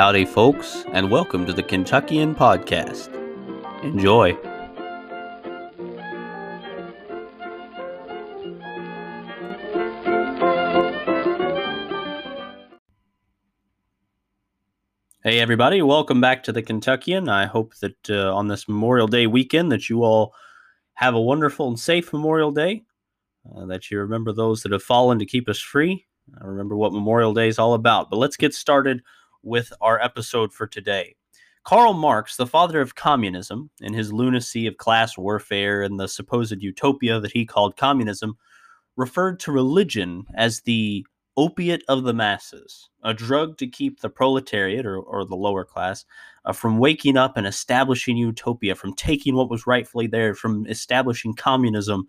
Howdy, folks, and welcome to the Kentuckian Podcast. Enjoy. Hey, everybody, welcome back to the Kentuckian. I hope that uh, on this Memorial Day weekend that you all have a wonderful and safe Memorial Day, uh, that you remember those that have fallen to keep us free. I remember what Memorial Day is all about. But let's get started with our episode for today. Karl Marx, the father of communism, in his lunacy of class warfare and the supposed utopia that he called communism, referred to religion as the opiate of the masses, a drug to keep the proletariat or, or the lower class uh, from waking up and establishing utopia, from taking what was rightfully theirs, from establishing communism,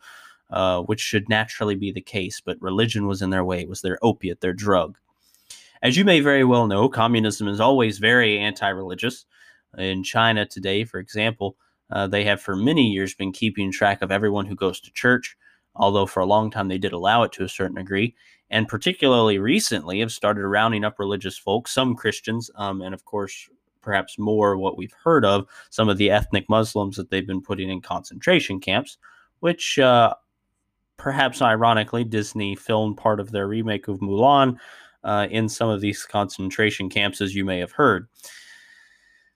uh, which should naturally be the case. But religion was in their way, it was their opiate, their drug. As you may very well know, communism is always very anti religious. In China today, for example, uh, they have for many years been keeping track of everyone who goes to church, although for a long time they did allow it to a certain degree and particularly recently have started rounding up religious folks, some Christians, um, and of course, perhaps more what we've heard of, some of the ethnic Muslims that they've been putting in concentration camps, which uh, perhaps ironically, Disney filmed part of their remake of Mulan uh, in some of these concentration camps, as you may have heard.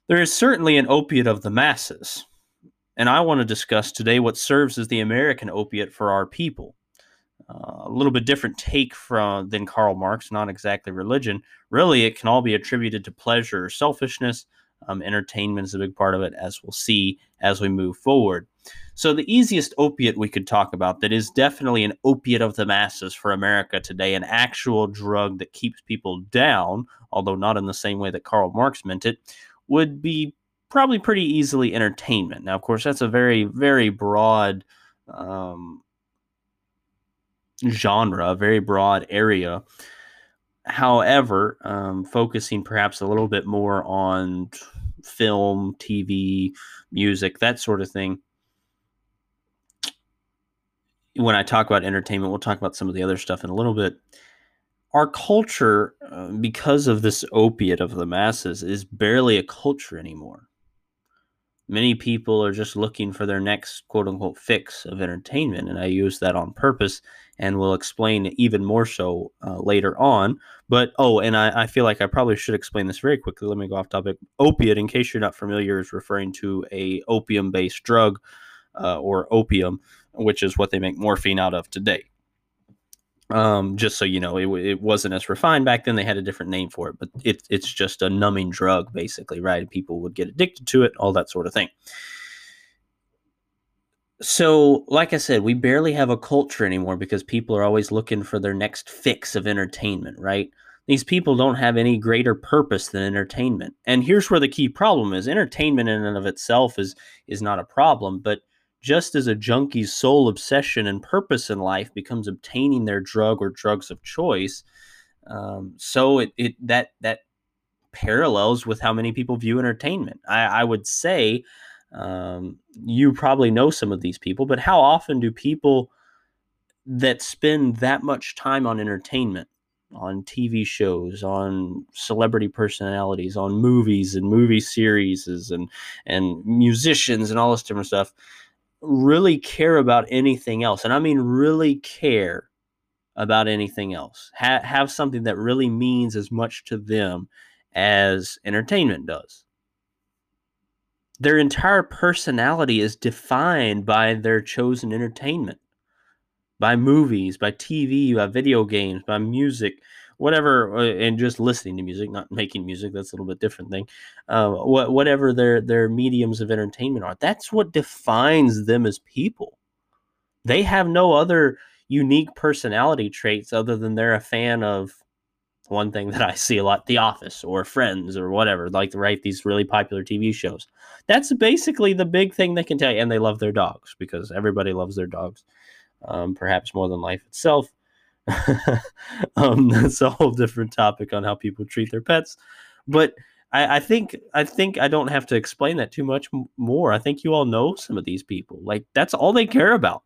There is certainly an opiate of the masses, and I want to discuss today what serves as the American opiate for our people uh, a little bit different take from than Karl Marx, not exactly religion. Really, it can all be attributed to pleasure or selfishness. Um, entertainment is a big part of it, as we'll see as we move forward. So, the easiest opiate we could talk about that is definitely an opiate of the masses for America today, an actual drug that keeps people down, although not in the same way that Karl Marx meant it, would be probably pretty easily entertainment. Now, of course, that's a very, very broad um, genre, a very broad area. However, um, focusing perhaps a little bit more on film, TV, music, that sort of thing. When I talk about entertainment, we'll talk about some of the other stuff in a little bit. Our culture, uh, because of this opiate of the masses, is barely a culture anymore. Many people are just looking for their next quote unquote fix of entertainment, and I use that on purpose and will explain even more so uh, later on. But oh, and I, I, feel like I probably should explain this very quickly. Let me go off topic. Opiate, in case you're not familiar, is referring to a opium-based drug uh, or opium, which is what they make morphine out of today. Um, just so you know, it, it wasn't as refined back then. They had a different name for it, but it, it's just a numbing drug, basically, right? People would get addicted to it, all that sort of thing. So, like I said, we barely have a culture anymore because people are always looking for their next fix of entertainment, right? These people don't have any greater purpose than entertainment. And here's where the key problem is. Entertainment in and of itself is is not a problem, but just as a junkie's sole obsession and purpose in life becomes obtaining their drug or drugs of choice, um, so it, it that that parallels with how many people view entertainment. I, I would say um, you probably know some of these people, but how often do people that spend that much time on entertainment, on TV shows, on celebrity personalities, on movies and movie series and and musicians and all this different stuff? Really care about anything else, and I mean really care about anything else, ha- have something that really means as much to them as entertainment does. Their entire personality is defined by their chosen entertainment, by movies, by TV, by video games, by music, whatever, uh, and just listening to music, not making music. That's a little bit different thing. Uh, what, whatever their their mediums of entertainment are, that's what defines them as people. They have no other unique personality traits other than they're a fan of one thing that I see a lot The Office or Friends or whatever, like write these really popular TV shows. That's basically the big thing they can tell you. And they love their dogs because everybody loves their dogs, um, perhaps more than life itself. um, that's a whole different topic on how people treat their pets. But I, I, think I think I don't have to explain that too much more. I think you all know some of these people. Like that's all they care about.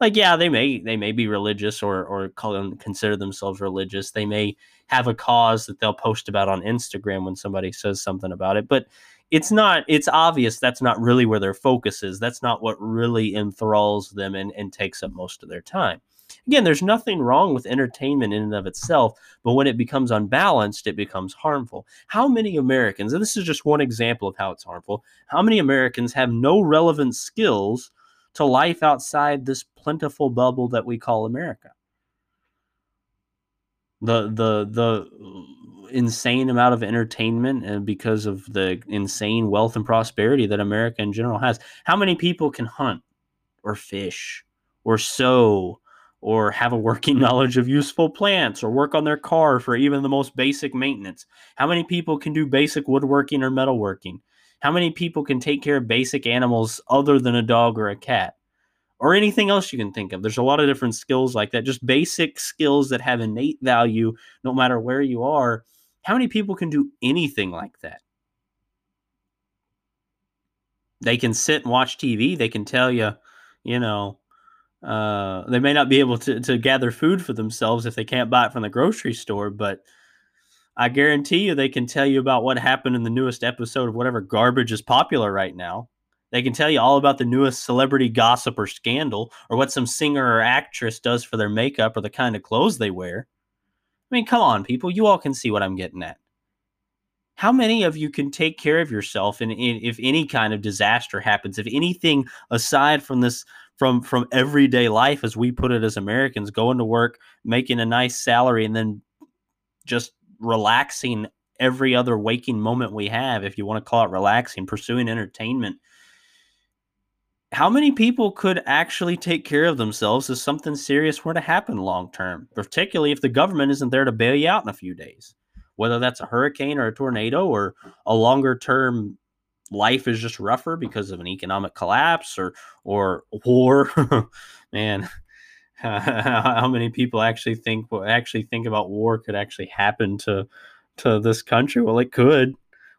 like yeah they may they may be religious or or call, consider themselves religious they may have a cause that they'll post about on instagram when somebody says something about it but it's not it's obvious that's not really where their focus is that's not what really enthralls them and, and takes up most of their time again there's nothing wrong with entertainment in and of itself but when it becomes unbalanced it becomes harmful how many americans and this is just one example of how it's harmful how many americans have no relevant skills to life outside this plentiful bubble that we call america the the the insane amount of entertainment and because of the insane wealth and prosperity that America in general has. How many people can hunt or fish or sew or have a working knowledge of useful plants or work on their car for even the most basic maintenance? How many people can do basic woodworking or metalworking? How many people can take care of basic animals other than a dog or a cat? or anything else you can think of. There's a lot of different skills like that, just basic skills that have innate value no matter where you are. How many people can do anything like that? They can sit and watch TV. They can tell you, you know, uh, they may not be able to, to gather food for themselves if they can't buy it from the grocery store, but I guarantee you they can tell you about what happened in the newest episode of whatever garbage is popular right now. They can tell you all about the newest celebrity gossip or scandal, or what some singer or actress does for their makeup or the kind of clothes they wear. I mean, come on, people. You all can see what I'm getting at. How many of you can take care of yourself and if any kind of disaster happens, if anything aside from this from from everyday life as we put it as Americans, going to work, making a nice salary and then just relaxing every other waking moment we have, if you want to call it relaxing, pursuing entertainment, how many people could actually take care of themselves if something serious were to happen long term, particularly if the government isn't there to bail you out in a few days? Whether that's a hurricane or a tornado or a longer term life is just rougher because of an economic collapse or or war. Man, how many people actually think actually think about war could actually happen to to this country? Well, it could.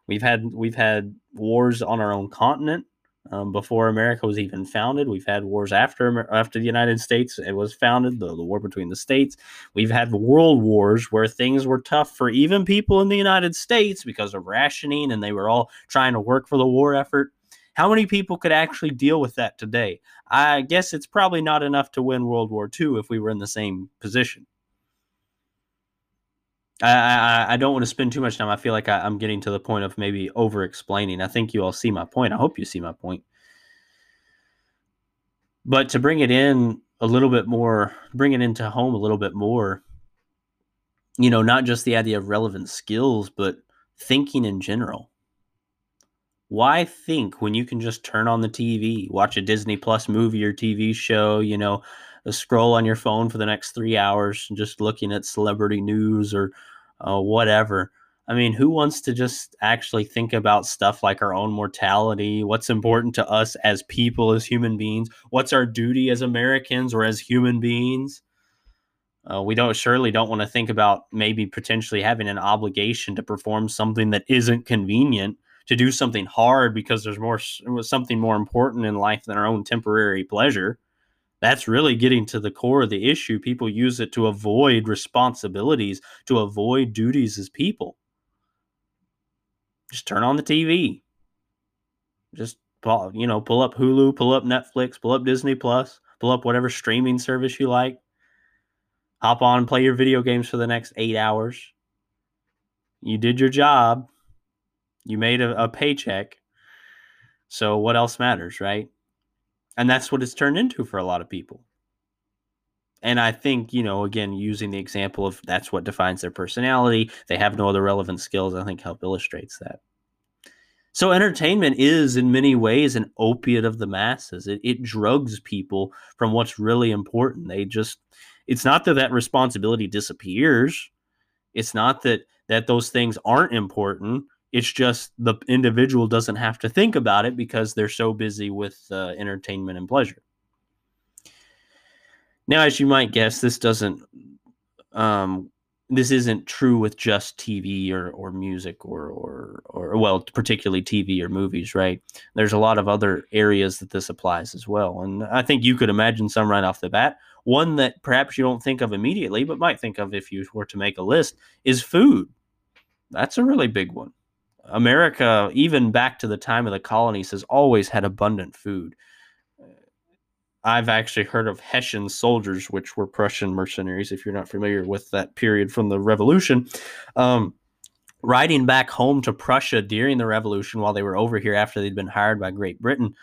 We've had we've had wars on our own continent um, before America was even founded. We've had wars after after the United States it was founded, the, the war between the states. We've had world wars where things were tough for even people in the United States because of rationing and they were all trying to work for the war effort. How many people could actually deal with that today? I guess it's probably not enough to win World War II if we were in the same position. I, I, I don't want to spend too much time. I feel like I, am getting to the point of maybe over explaining. I think you all see my point. I hope you see my point. But to bring it in a little bit more, bring it into home a little bit more, you know, not just the idea of relevant skills, but thinking in general. Why think when you can just turn on the TV, watch a Disney Plus movie or TV show, you know, scroll on your phone for the next three hours, just looking at celebrity news or uh, whatever. I mean, who wants to just actually think about stuff like our own mortality? What's important to us as people, as human beings? What's our duty as Americans or as human beings? Uh, we don't surely don't want to think about maybe potentially having an obligation to perform something that isn't convenient, to do something hard because there's more something more important in life than our own temporary pleasure that's really getting to the core of the issue. People use it to avoid responsibilities, to avoid duties as people. Just turn on the TV. Just you know, pull up Hulu, pull up Netflix, pull up Disney Plus, pull up whatever streaming service you like. Hop on, play your video games for the next eight hours. You did your job. You made a, a paycheck. So what else matters, right? And that's what it's turned into for a lot of people. And I think, you know, again, using the example of that's what defines their personality, they have no other relevant skills, I think help illustrates that. So entertainment is in many ways an opiate of the masses. It, it drugs people from what's really important. They just it's not that that responsibility disappears. It's not that that those things aren't important. It's just the individual doesn't have to think about it because they're so busy with uh, entertainment and pleasure. Now, as you might guess, this doesn't um, this isn't true with just TV or, or music or, or or well, particularly TV or movies, right? There's a lot of other areas that this applies as well, and I think you could imagine some right off the bat. One that perhaps you don't think of immediately, but might think of if you were to make a list, is food. That's a really big one. America, even back to the time of the colonies, has always had abundant food. I've actually heard of Hessian soldiers, which were Prussian mercenaries, if you're not familiar with that period from the Revolution. Um, riding back home to Prussia during the Revolution while they were over here after they'd been hired by Great Britain.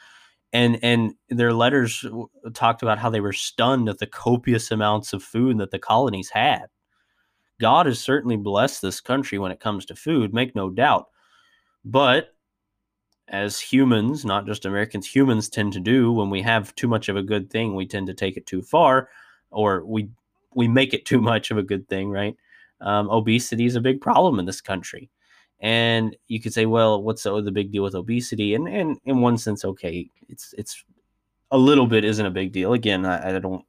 And, and their letters talked about how they were stunned at the copious amounts of food that the colonies had. God has certainly blessed this country when it comes to food, make no doubt. But as humans, not just Americans, humans tend to do when we have too much of a good thing, we tend to take it too far, or we we make it too much of a good thing, right? Um, obesity is a big problem in this country, and you could say, well, what's the, big deal with obesity? And and in one sense, okay, it's it's a little bit isn't a big deal. Again, I, I don't.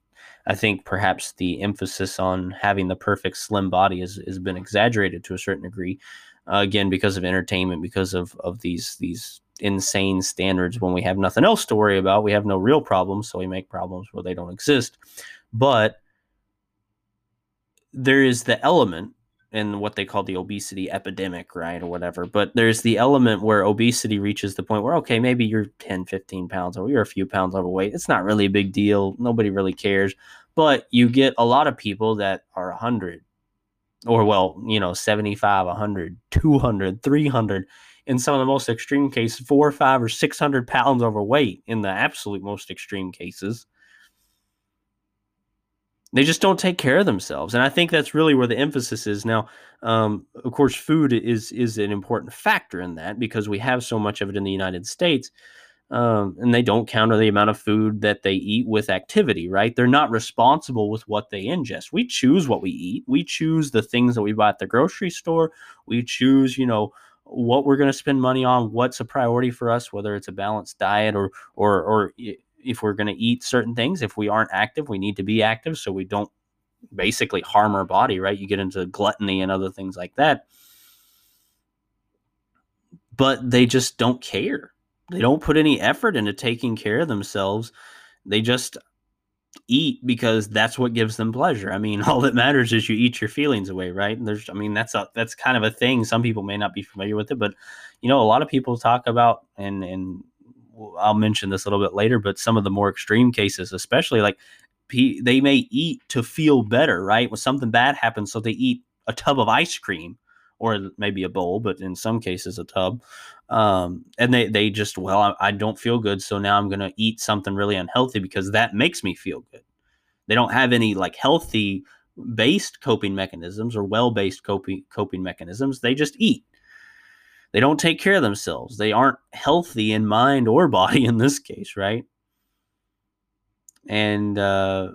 I think perhaps the emphasis on having the perfect slim body has, has been exaggerated to a certain degree. Uh, again, because of entertainment, because of of these these insane standards when we have nothing else to worry about. We have no real problems, so we make problems where they don't exist. But there is the element in what they call the obesity epidemic, right, or whatever. But there's the element where obesity reaches the point where, okay, maybe you're 10, 15 pounds or you're a few pounds overweight. It's not really a big deal. Nobody really cares. But you get a lot of people that are 100 or, well, you know, 75, 100, 200, 300 in some of the most extreme cases, four five or 600 pounds overweight in the absolute most extreme cases. They just don't take care of themselves. And I think that's really where the emphasis is. Now, um, of course, food is, is an important factor in that because we have so much of it in the United States. Um, and they don't counter the amount of food that they eat with activity, right? They're not responsible with what they ingest. We choose what we eat. We choose the things that we buy at the grocery store. We choose, you know, what we're going to spend money on, what's a priority for us, whether it's a balanced diet or or or if we're going to eat certain things. If we aren't active, we need to be active so we don't basically harm our body, right? You get into gluttony and other things like that. But they just don't care. They don't put any effort into taking care of themselves. They just eat because that's what gives them pleasure. I mean, all that matters is you eat your feelings away, right? And there's, I mean, that's a that's kind of a thing. Some people may not be familiar with it, but you know, a lot of people talk about and and I'll mention this a little bit later, but some of the more extreme cases, especially like they may eat to feel better, right? When something bad happens, so they eat a tub of ice cream or maybe a bowl, but in some cases a tub. Um, and they, they just, well, I, I don't feel good. So now I'm to eat something really unhealthy because that makes me feel good. They don't have any like healthy based coping mechanisms or well based coping, coping mechanisms. They just eat. They don't take care of themselves. They aren't healthy in mind or body in this case, right? And, uh,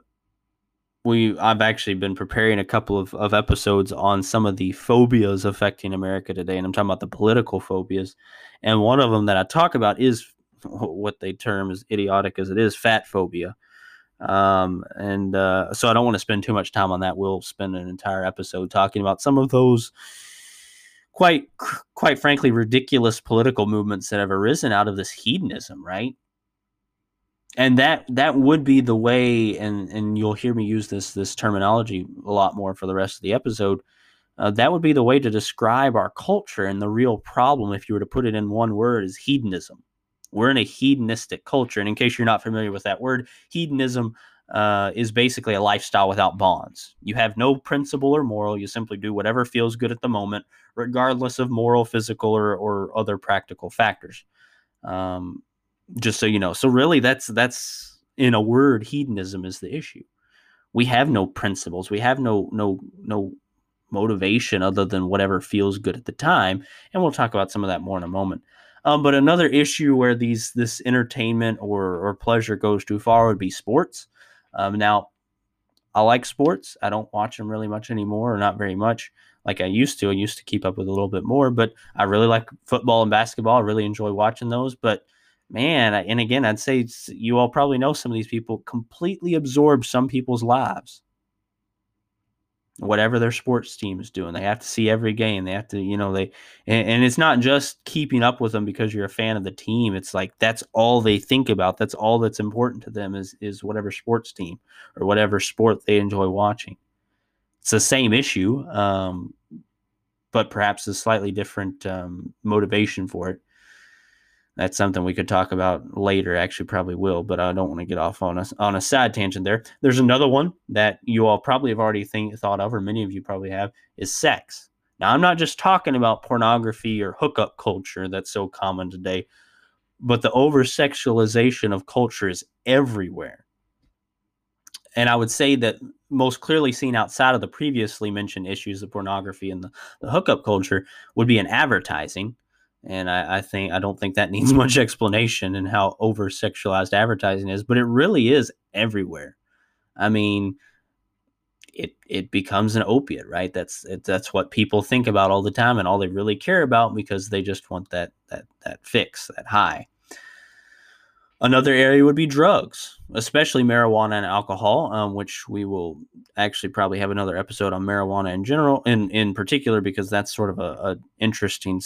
we I've actually been preparing a couple of, of episodes on some of the phobias affecting America today, and I'm talking about the political phobias. And one of them that I talk about is what they term as idiotic as it is, fat phobia. Um, and uh, so I don't want to spend too much time on that. We'll spend an entire episode talking about some of those quite quite frankly ridiculous political movements that have arisen out of this hedonism, right? And that that would be the way and and you'll hear me use this this terminology a lot more for the rest of the episode uh, that would be the way to describe our culture and the real problem if you were to put it in one word is hedonism. We're in a hedonistic culture and in case you're not familiar with that word hedonism uh, is basically a lifestyle without bonds. You have no principle or moral you simply do whatever feels good at the moment regardless of moral physical or, or other practical factors. Um, just so you know. So really that's that's in a word hedonism is the issue. We have no principles. We have no no no motivation other than whatever feels good at the time, and we'll talk about some of that more in a moment. Um, but another issue where these this entertainment or or pleasure goes too far would be sports. Um, now, I like sports. I don't watch them really much anymore, or not very much like I used to. I used to keep up with a little bit more, but I really like football and basketball. I really enjoy watching those. But man, and again, I'd say you all probably know some of these people completely absorb some people's lives. whatever their sports team is doing. They have to see every game. They have to, you know, they and, and, it's not just keeping up with them because you're a fan of the team. It's like that's all they think about. That's all that's important to them is is whatever sports team or whatever sport they enjoy watching. It's the same issue, um, but perhaps a slightly different um, motivation for it that's something we could talk about later. Actually, probably will, but I don't want to get off on a on a sad tangent there. There's another one that you all probably have already think, thought of, or many of you probably have, is sex. Now, I'm not just talking about pornography or hookup culture that's so common today, but the over sexualization of culture is everywhere. And I would say that most clearly seen outside of the previously mentioned issues of pornography and the, the hookup culture would be in advertising and I, I, think I don't think that needs much explanation in how over sexualized advertising is, but it really is everywhere. I mean, it it becomes an opiate, right? That's it, that's what people think about all the time, and all they really care about because they just want that that that fix, that high. Another area would be drugs, especially marijuana and alcohol, um, which we will actually probably have another episode on marijuana in general, in in particular, because that's sort of a, a interesting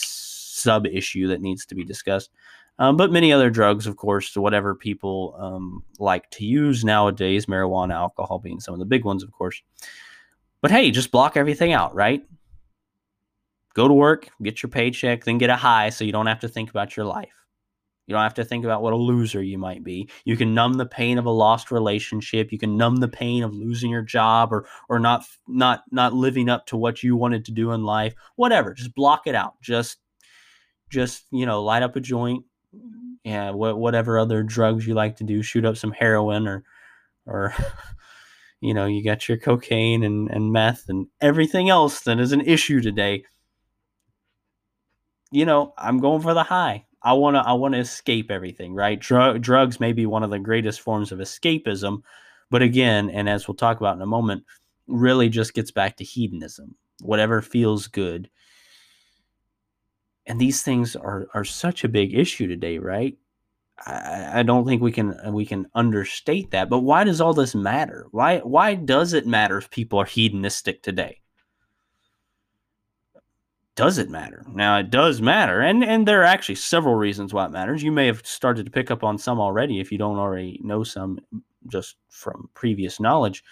sub issue that needs to be discussed. Um, but many other drugs, of course, whatever people um, like to use nowadays, marijuana, alcohol being some of the big ones, of course. But hey, just block everything out, right? Go to work, get your paycheck, then get a high so you don't have to think about your life. You don't have to think about what a loser you might be. You can numb the pain of a lost relationship. You can numb the pain of losing your job or or not not not living up to what you wanted to do in life. Whatever, just block it out. Just just you know light up a joint yeah wh- whatever other drugs you like to do shoot up some heroin or or you know you got your cocaine and, and meth and everything else that is an issue today. You know i'm going for the high. I want to i want to escape everything right? Dr- drugs may be one of the greatest forms of escapism but again and as we'll talk about in a moment really just gets back to hedonism. Whatever feels good and these things are are such a big issue today, right? I, I don't think we can uh, we can understate that. But why does all this matter? Why why does it matter if people are hedonistic today? Does it matter? Now it does matter, and and there are actually several reasons why it matters. You may have started to pick up on some already if you don't already know some just from previous knowledge.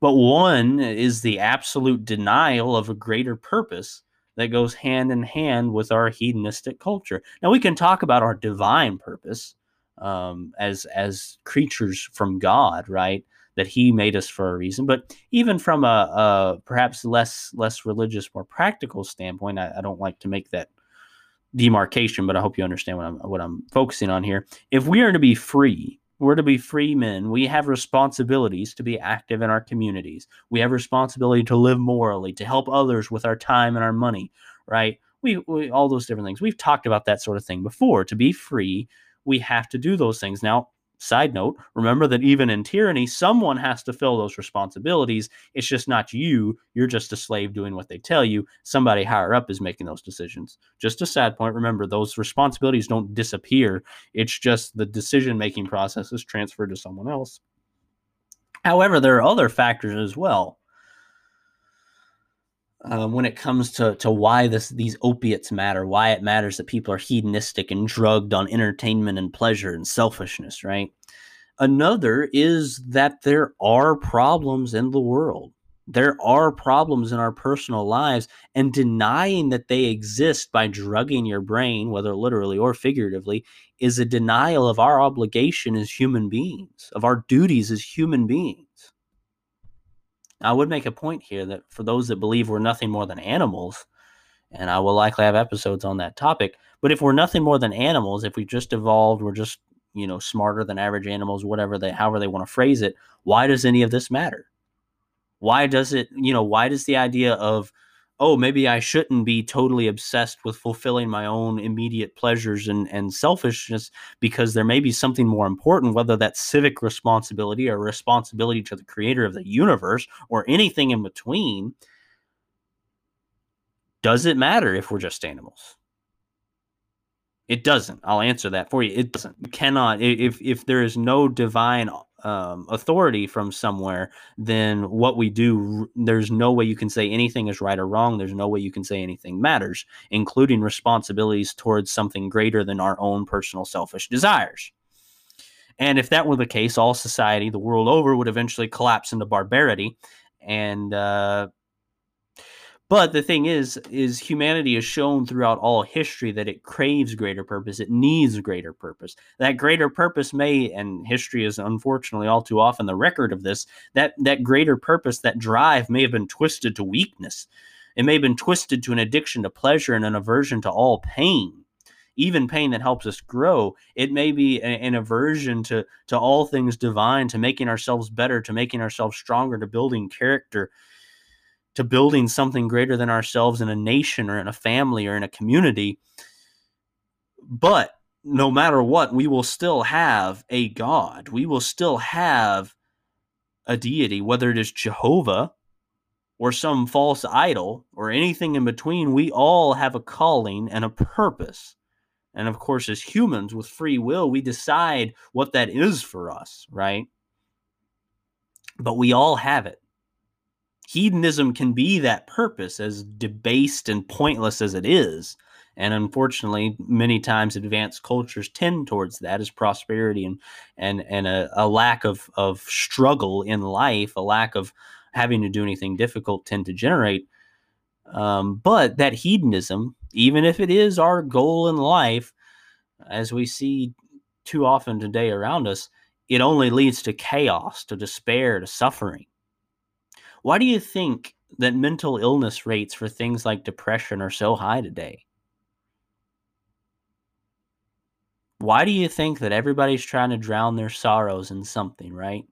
But one is the absolute denial of a greater purpose that goes hand in hand with our hedonistic culture. Now we can talk about our divine purpose um, as as creatures from God, right? That He made us for a reason. But even from a, a perhaps less less religious, more practical standpoint, I, I don't like to make that demarcation, but I hope you understand what I'm what I'm focusing on here. If we are to be free we're to be free men. We have responsibilities to be active in our communities. We have responsibility to live morally, to help others with our time and our money, right? We, we all those different things. We've talked about that sort of thing before. To be free, we have to do those things. Now, Side note, remember that even in tyranny, someone has to fill those responsibilities. It's just not you. You're just a slave doing what they tell you. Somebody higher up is making those decisions. Just a sad point. Remember, those responsibilities don't disappear. It's just the decision making process is transferred to someone else. However, there are other factors as well. Uh, when it comes to, to why this these opiates matter, why it matters that people are hedonistic and drugged on entertainment and pleasure and selfishness, right? Another is that there are problems in the world. There are problems in our personal lives, and denying that they exist by drugging your brain, whether literally or figuratively, is a denial of our obligation as human beings, of our duties as human beings. I would make a point here that for those that believe we're nothing more than animals, and I will likely have episodes on that topic, but if we're nothing more than animals, if we just evolved, we're just, you know, smarter than average animals, whatever they however they want to phrase it, why does any of this matter? Why does it, you know, why does the idea of oh, maybe I shouldn't be totally obsessed with fulfilling my own immediate pleasures and, and selfishness because there may be something more important, whether that's civic responsibility or responsibility to the creator of the universe or anything in between. Does it matter if we're just animals? It doesn't. I'll answer that for you. It doesn't. You cannot if if there is no divine um, authority from somewhere, then what we do, there's no way you can say anything is right or wrong. There's no way you can say anything matters, including responsibilities towards something greater than our own personal selfish desires. And if that were the case, all society the world over would eventually collapse into barbarity. And uh, but the thing is, is humanity has shown throughout all history that it craves greater purpose. It needs greater purpose. That greater purpose may, and history is unfortunately all too often the record of this. That that greater purpose, that drive, may have been twisted to weakness. It may have been twisted to an addiction to pleasure and an aversion to all pain, even pain that helps us grow. It may be an aversion to to all things divine, to making ourselves better, to making ourselves stronger, to building character to building something greater than ourselves in a nation or in a family or in a community. But no matter what, we will still have a God. We will still have a deity, whether it is Jehovah or some false idol or anything in between. We all have a calling and a purpose. And of course, as humans with free will, we decide what that is for us, right? But we all have it hedonism can be that purpose, as debased and pointless as it is. And unfortunately, many times advanced cultures tend towards that as prosperity and and and a, a lack of of struggle in life, a lack of having to do anything difficult tend to generate. Um, but that hedonism, even if it is our goal in life, as we see too often today around us, it only leads to chaos, to despair, to suffering. Why do you think that mental illness rates for things like depression are so high today? Why do you think that everybody's trying to drown their sorrows in something, right?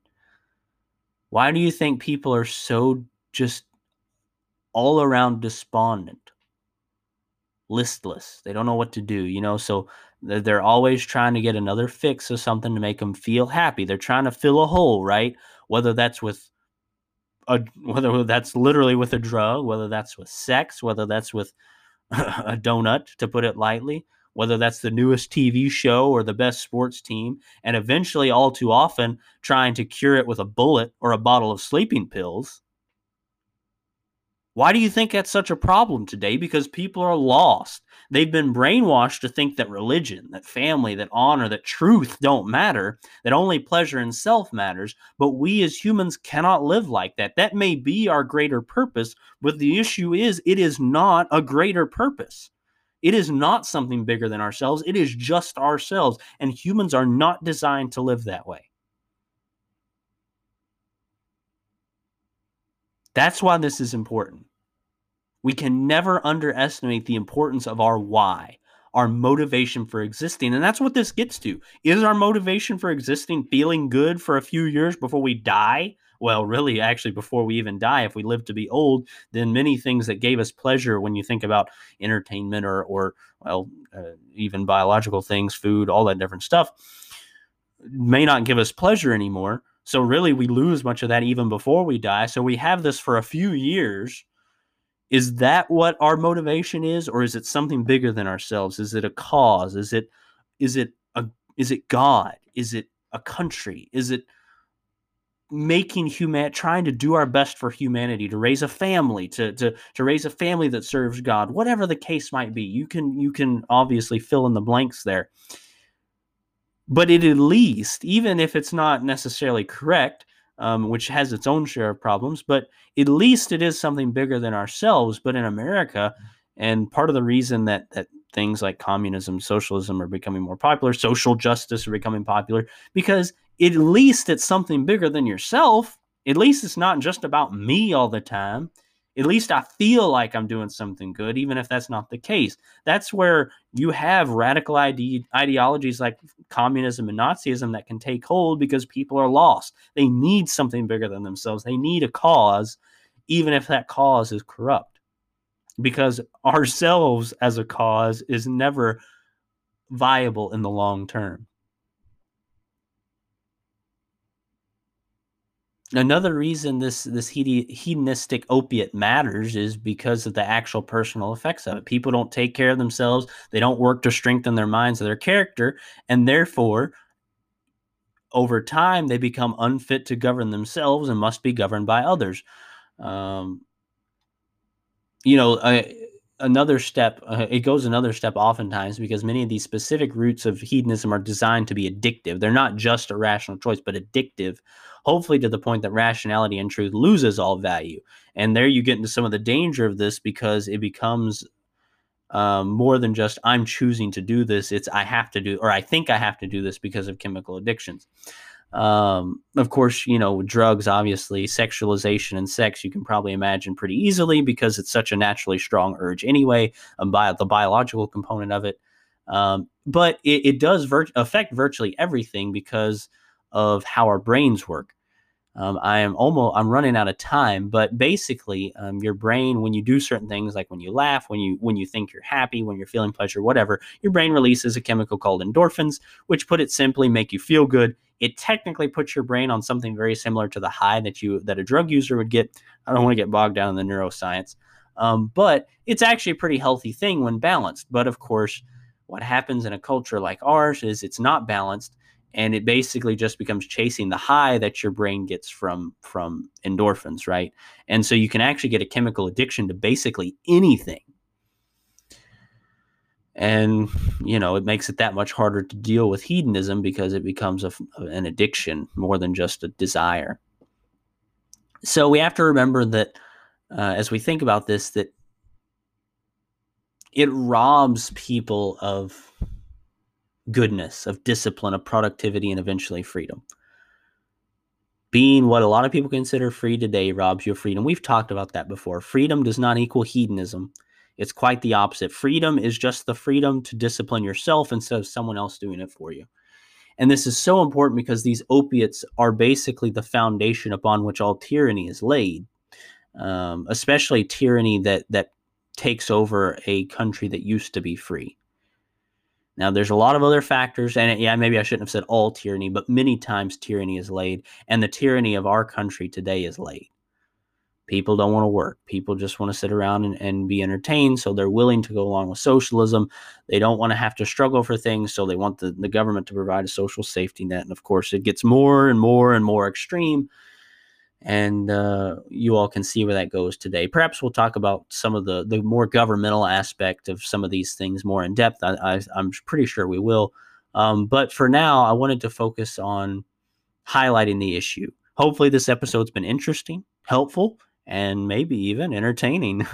Why do you think people are so just all around despondent, listless? They don't know what to do, you know? So they're always trying to get another fix of something to make them feel happy. They're trying to fill a hole, right? Whether that's with a, whether that's literally with a drug, whether that's with sex, whether that's with a donut, to put it lightly, whether that's the newest TV show or the best sports team, and eventually, all too often, trying to cure it with a bullet or a bottle of sleeping pills. Why do you think that's such a problem today? Because people are lost. They've been brainwashed to think that religion, that family, that honor, that truth don't matter, that only pleasure in self matters. But we as humans cannot live like that. That may be our greater purpose, but the issue is it is not a greater purpose. It is not something bigger than ourselves. It is just ourselves. And humans are not designed to live that way. That's why this is important. We can never underestimate the importance of our why, our motivation for existing. And that's what this gets to. Is our motivation for existing feeling good for a few years before we die? Well, really, actually, before we even die, if we live to be old, then many things that gave us pleasure when you think about entertainment or, or well, uh, even biological things, food, all that different stuff, may not give us pleasure anymore. So really, we lose much of that even before we die. So we have this for a few years. Is that what our motivation is, or is it something bigger than ourselves? Is it a cause? Is it is it a is it God? Is it a country? Is it making human trying to do our best for humanity to raise a family to to to raise a family that serves god whatever the case might be you can you can obviously fill in the blanks there but it at least, even if it's not necessarily correct, um, which has its own share of problems, but at least it is something bigger than ourselves. But in America, and part of the reason that that things like communism, socialism are becoming more popular, social justice are becoming popular, because at least it's something bigger than yourself. At least it's not just about me all the time at least I feel like I'm doing something good, even if that's not the case. That's where you have radical ide- ideologies like communism and Nazism that can take hold because people are lost. They need something bigger than themselves, they need a cause, even if that cause is corrupt. Because ourselves as a cause is never viable in the long term. Another reason this this hedonistic opiate matters is because of the actual personal effects of it. People don't take care of themselves. They don't work to strengthen their minds or their character, and therefore, over time they become unfit to govern themselves and must be governed by others. Um, you know, another step, uh, it goes another step oftentimes because many of these specific roots of hedonism are designed to be addictive. They're not just a rational choice, but addictive, hopefully to the point that rationality and truth loses all value. And there you get into some of the danger of this because it becomes um, more than just I'm choosing to do this. It's I have to do, or I think I have to do this because of chemical addictions. Um, of course, you know, drugs, obviously, sexualization and sex, you can probably imagine pretty easily because it's such a naturally strong urge anyway, by the biological component of it. Um, but it, it does vir- affect virtually everything because of how our brains work. Um, I am almost I'm running out of time, but basically, um, your brain when you do certain things, like when you laugh, when you when you think you're happy, when you're feeling pleasure, whatever, your brain releases a chemical called endorphins, which, put it simply, make you feel good. It technically puts your brain on something very similar to the high that you that a drug user would get. I don't want to get bogged down in the neuroscience, um, but it's actually a pretty healthy thing when balanced. But of course, what happens in a culture like ours is it's not balanced and it basically just becomes chasing the high that your brain gets from from endorphins right? And so you can actually get a chemical addiction to basically anything. And you know it makes it that much harder to deal with hedonism because it becomes a, an addiction more than just a desire. So we have to remember that uh, as we think about this that it robs people of goodness, of discipline, of productivity, and eventually freedom. Being what a lot of people consider free today robs you of freedom. We've talked about that before. Freedom does not equal hedonism. It's quite the opposite. Freedom is just the freedom to discipline yourself instead of someone else doing it for you. And this is so important because these opiates are basically the foundation upon which all tyranny is laid, um, especially tyranny that that takes over a country that used to be free. Now, there's a lot of other factors, and yeah, maybe I shouldn't have said all tyranny, but many times tyranny is laid, and the tyranny of our country today is laid. People don't want to work. People just want to sit around and, and be entertained, so they're willing to go along with socialism. They don't want to have to struggle for things, so they want the, the government to provide a social safety net. And of course, it gets more and more and more extreme and uh, you all can see where that goes today. Perhaps we'll talk about some of the the more governmental aspect of some of these things more in depth. I, am pretty sure we will. Um, but for now, I wanted to focus on highlighting the issue. Hopefully, this episode's been interesting, helpful, and maybe even entertaining.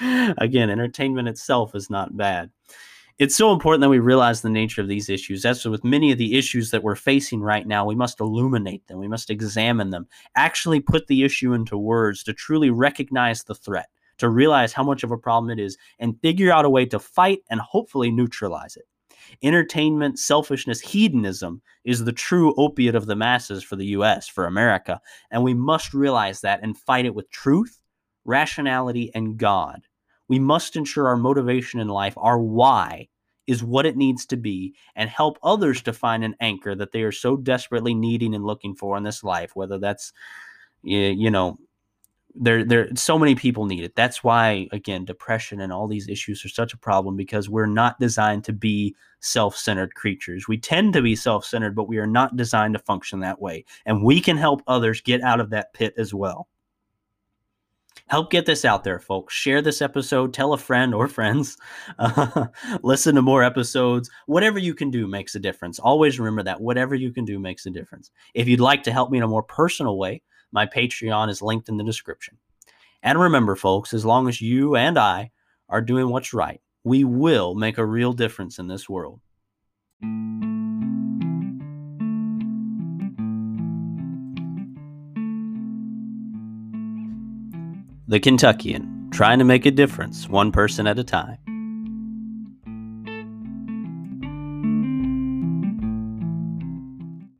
Again, entertainment itself is not bad it's so important that we realize the nature of these issues. As with many of the issues that we're facing right now, we must illuminate them, we must examine them, actually put the issue into words to truly recognize the threat, to realize how much of a problem it is, and figure out a way to fight and hopefully neutralize it. Entertainment, selfishness, hedonism is the true opiate of the masses for the US, for America, and we must realize that and fight it with truth, rationality, and God we must ensure our motivation in life, our why, is what it needs to be and help others to find an anchor that they are so desperately needing and looking for in this life, whether that's, you know, there there so many people need it. That's why again depression and all these issues are such a problem because we're not designed to be self-centered creatures. We tend to be self-centered but we are not designed to function that way. And we can help others get out of that pit as well help get this out there, folks. Share this episode, tell a friend or friends, uh, listen to more episodes. Whatever you can do makes a difference. Always remember that whatever you can do makes a difference. If you'd like to help me in a more personal way, my Patreon is linked in the description. And remember, folks, as long as you and I are doing what's right, we will make a real difference in this world. The Kentuckian, trying to make a difference one person at a time.